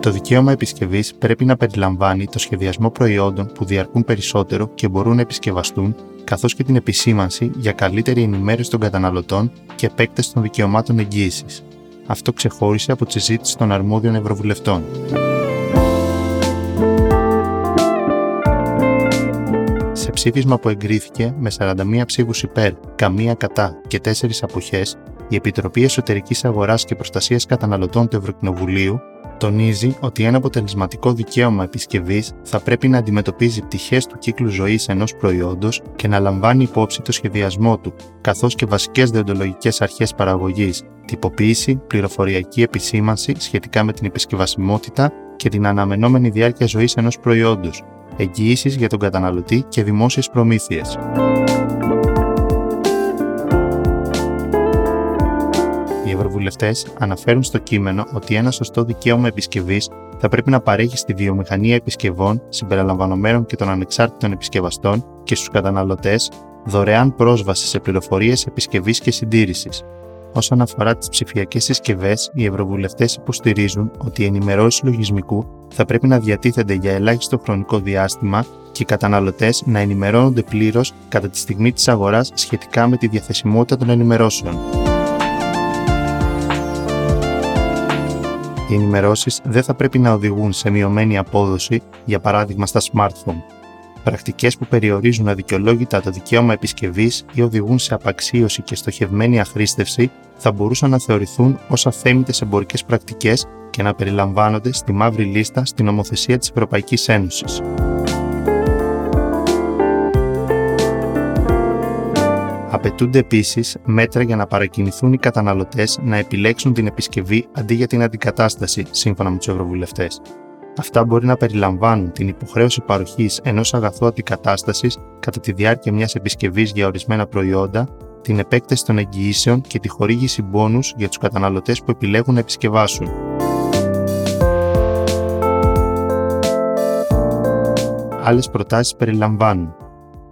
Το δικαίωμα επισκευής πρέπει να περιλαμβάνει το σχεδιασμό προϊόντων που διαρκούν περισσότερο και μπορούν να επισκευαστούν, καθώς και την επισήμανση για καλύτερη ενημέρωση των καταναλωτών και επέκταση των δικαιωμάτων εγγύησης. Αυτό ξεχώρισε από τη συζήτηση των αρμόδιων Ευρωβουλευτών. Σε ψήφισμα που εγκρίθηκε με 41 ψήφους υπέρ, καμία κατά και 4 αποχές, η Επιτροπή Εσωτερικής Αγοράς και Προστασίας Καταναλωτών του Ευρωκοινοβουλίου τονίζει ότι ένα αποτελεσματικό δικαίωμα επισκευής θα πρέπει να αντιμετωπίζει πτυχές του κύκλου ζωής ενός προϊόντος και να λαμβάνει υπόψη το σχεδιασμό του, καθώς και βασικές δεοντολογικέ αρχές παραγωγής, τυποποίηση, πληροφοριακή επισήμανση σχετικά με την επισκευασιμότητα και την αναμενόμενη διάρκεια ζωής ενός προϊόντος, εγγυήσεις για τον καταναλωτή και δημόσιες προμήθειες. Ευρωβουλευτές αναφέρουν στο κείμενο ότι ένα σωστό δικαίωμα επισκευής θα πρέπει να παρέχει στη βιομηχανία επισκευών συμπεριλαμβανομένων και των ανεξάρτητων επισκευαστών και στους καταναλωτές δωρεάν πρόσβαση σε πληροφορίες επισκευής και συντήρησης. Όσον αφορά τις ψηφιακές συσκευές, οι Ευρωβουλευτές υποστηρίζουν ότι οι ενημερώσεις λογισμικού θα πρέπει να διατίθενται για ελάχιστο χρονικό διάστημα και οι καταναλωτές να ενημερώνονται πλήρως κατά τη στιγμή της αγοράς σχετικά με τη διαθεσιμότητα των ενημερώσεων. Οι ενημερώσεις δεν θα πρέπει να οδηγούν σε μειωμένη απόδοση, για παράδειγμα στα smartphone. Πρακτικές που περιορίζουν αδικαιολόγητα το δικαίωμα επισκευής ή οδηγούν σε απαξίωση και στοχευμένη αχρήστευση θα μπορούσαν να θεωρηθούν ως αθέμητες εμπορικές πρακτικές και να περιλαμβάνονται στη μαύρη λίστα στην νομοθεσία της Ευρωπαϊκής Ένωσης. Απαιτούνται επίσης μέτρα για να παρακινηθούν οι καταναλωτές να επιλέξουν την επισκευή αντί για την αντικατάσταση, σύμφωνα με τους Ευρωβουλευτές. Αυτά μπορεί να περιλαμβάνουν την υποχρέωση παροχής ενός αγαθού αντικατάστασης κατά τη διάρκεια μιας επισκευής για ορισμένα προϊόντα, την επέκταση των εγγυήσεων και τη χορήγηση μπόνους για τους καταναλωτές που επιλέγουν να επισκευάσουν. Άλλες προτάσεις περιλαμβάνουν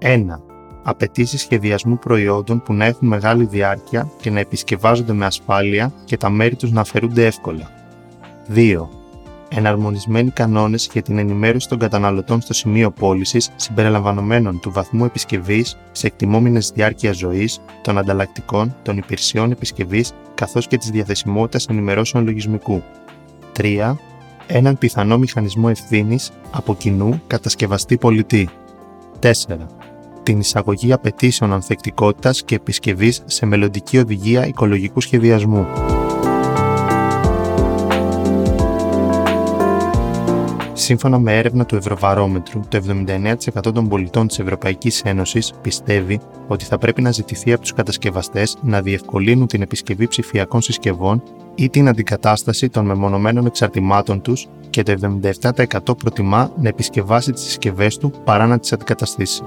1 απαιτήσει σχεδιασμού προϊόντων που να έχουν μεγάλη διάρκεια και να επισκευάζονται με ασφάλεια και τα μέρη τους να αφαιρούνται εύκολα. 2. Εναρμονισμένοι κανόνες για την ενημέρωση των καταναλωτών στο σημείο πώλησης συμπεριλαμβανομένων του βαθμού επισκευής σε εκτιμόμενες διάρκειας ζωής, των ανταλλακτικών, των υπηρεσιών επισκευής καθώς και της διαθεσιμότητας ενημερώσεων λογισμικού. 3. Έναν πιθανό μηχανισμό ευθύνης από κοινού κατασκευαστή πολιτή. 4 την εισαγωγή απαιτήσεων ανθεκτικότητας και επισκευής σε μελλοντική οδηγία οικολογικού σχεδιασμού. Σύμφωνα με έρευνα του Ευρωβαρόμετρου, το 79% των πολιτών της Ευρωπαϊκής Ένωσης πιστεύει ότι θα πρέπει να ζητηθεί από τους κατασκευαστές να διευκολύνουν την επισκευή ψηφιακών συσκευών ή την αντικατάσταση των μεμονωμένων εξαρτημάτων τους και το 77% προτιμά να επισκευάσει τις συσκευές του παρά να τις αντικαταστήσει.